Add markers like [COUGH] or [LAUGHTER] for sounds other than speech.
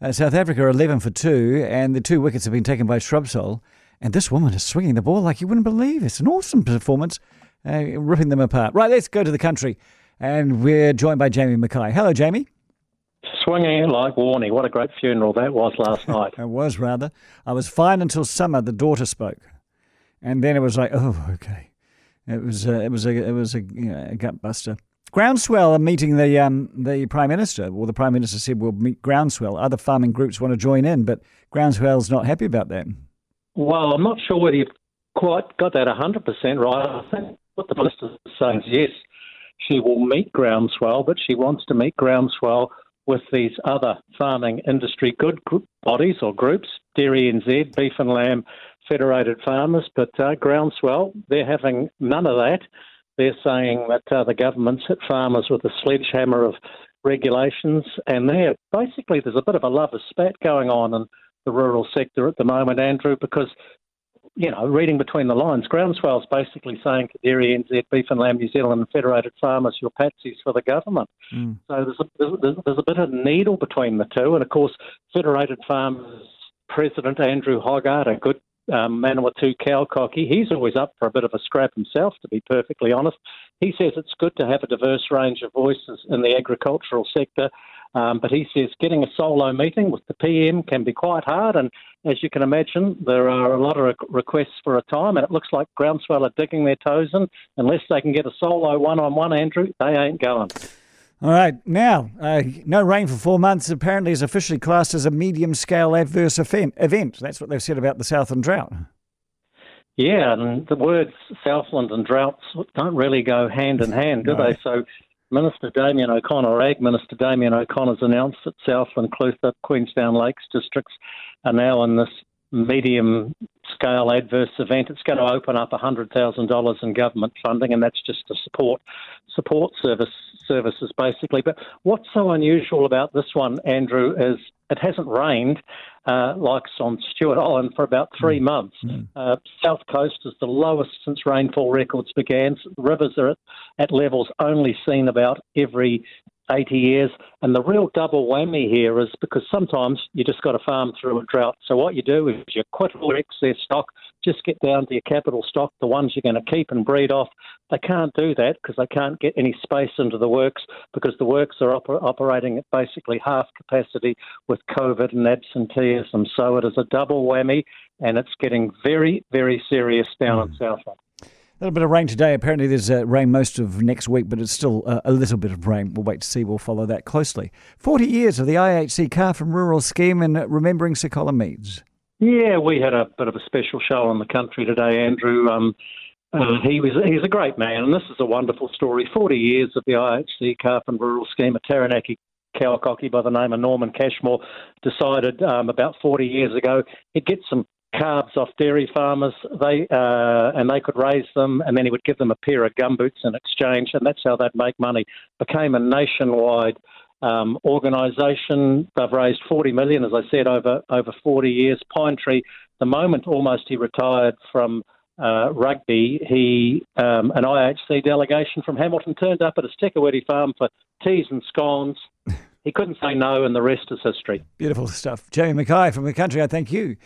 Uh, South Africa are 11 for two, and the two wickets have been taken by Shrubsole. And this woman is swinging the ball like you wouldn't believe. It's an awesome performance, uh, ripping them apart. Right, let's go to the country. And we're joined by Jamie Mackay. Hello, Jamie. Swinging like Warney. What a great funeral that was last [LAUGHS] night. it was rather. I was fine until Summer. The daughter spoke, and then it was like, oh, okay. It was uh, it was a it was a, you know, a gut buster. Groundswell are meeting the um, the prime minister. Well, the prime minister said we'll meet Groundswell. Other farming groups want to join in, but Groundswell's not happy about that. Well, I'm not sure whether you've quite got that 100% right. I think what the minister is saying is yes, she will meet Groundswell, but she wants to meet Groundswell with these other farming industry good bodies or groups, Dairy NZ, Beef and Lamb, Federated Farmers, but uh, Groundswell, they're having none of that. They're saying that uh, the government's hit farmers with a sledgehammer of regulations, and there basically there's a bit of a lover's spat going on in the rural sector at the moment, Andrew, because you know, reading between the lines, Groundswell's basically saying to Dairy NZ, Beef and Lamb New Zealand, and Federated Farmers, you're patsies for the government. Mm. So there's a, there's, there's a bit of a needle between the two. And of course, Federated Farmers President Andrew Hoggard, a good um, Manawatu Cowcocky, he's always up for a bit of a scrap himself, to be perfectly honest. He says it's good to have a diverse range of voices in the agricultural sector, um, but he says getting a solo meeting with the PM can be quite hard. And as you can imagine, there are a lot of requests for a time, and it looks like Groundswell are digging their toes in. Unless they can get a solo one on one, Andrew, they ain't going. All right, now, uh, no rain for four months apparently is officially classed as a medium scale adverse event. That's what they've said about the Southland drought. Yeah, and the words Southland and droughts don't really go hand in hand, do [LAUGHS] no. they? So, Minister Damien O'Connor, Ag Minister Damien O'Connor's announced that Southland, Clutha, Queenstown Lakes districts are now in this medium scale adverse event. It's going to open up $100,000 in government funding, and that's just to support support service services basically. But what's so unusual about this one, Andrew, is it hasn't rained uh, like on Stewart Island for about three mm. months. Mm. Uh, South Coast is the lowest since rainfall records began. Rivers are at, at levels only seen about every 80 years. And the real double whammy here is because sometimes you just got to farm through a drought. So what you do is you quit all excess stock, just get down to your capital stock, the ones you're going to keep and breed off. They can't do that because they can't get any space into the works because the works are oper- operating at basically half capacity with COVID and absenteeism. So it is a double whammy and it's getting very, very serious down mm. in Southland. A little bit of rain today. Apparently, there's uh, rain most of next week, but it's still uh, a little bit of rain. We'll wait to see. We'll follow that closely. 40 years of the IHC Calf and Rural scheme and remembering Sir Colin Meads. Yeah, we had a bit of a special show on the country today, Andrew. Um, uh, he was he's a great man, and this is a wonderful story. 40 years of the IHC Calf and Rural scheme. A Taranaki cowcocky by the name of Norman Cashmore decided um, about 40 years ago he'd get some calves off dairy farmers. They uh, and they could raise them, and then he would give them a pair of gumboots in exchange, and that's how they'd make money. Became a nationwide um, organisation. They've raised 40 million, as I said, over over 40 years. Pine Tree, the moment almost he retired from. Uh, rugby, he um, an IHC delegation from Hamilton turned up at his Te Kuiti farm for teas and scones. [LAUGHS] He couldn't say no, and the rest is history. Beautiful stuff. Jamie Mackay from the country, I thank you.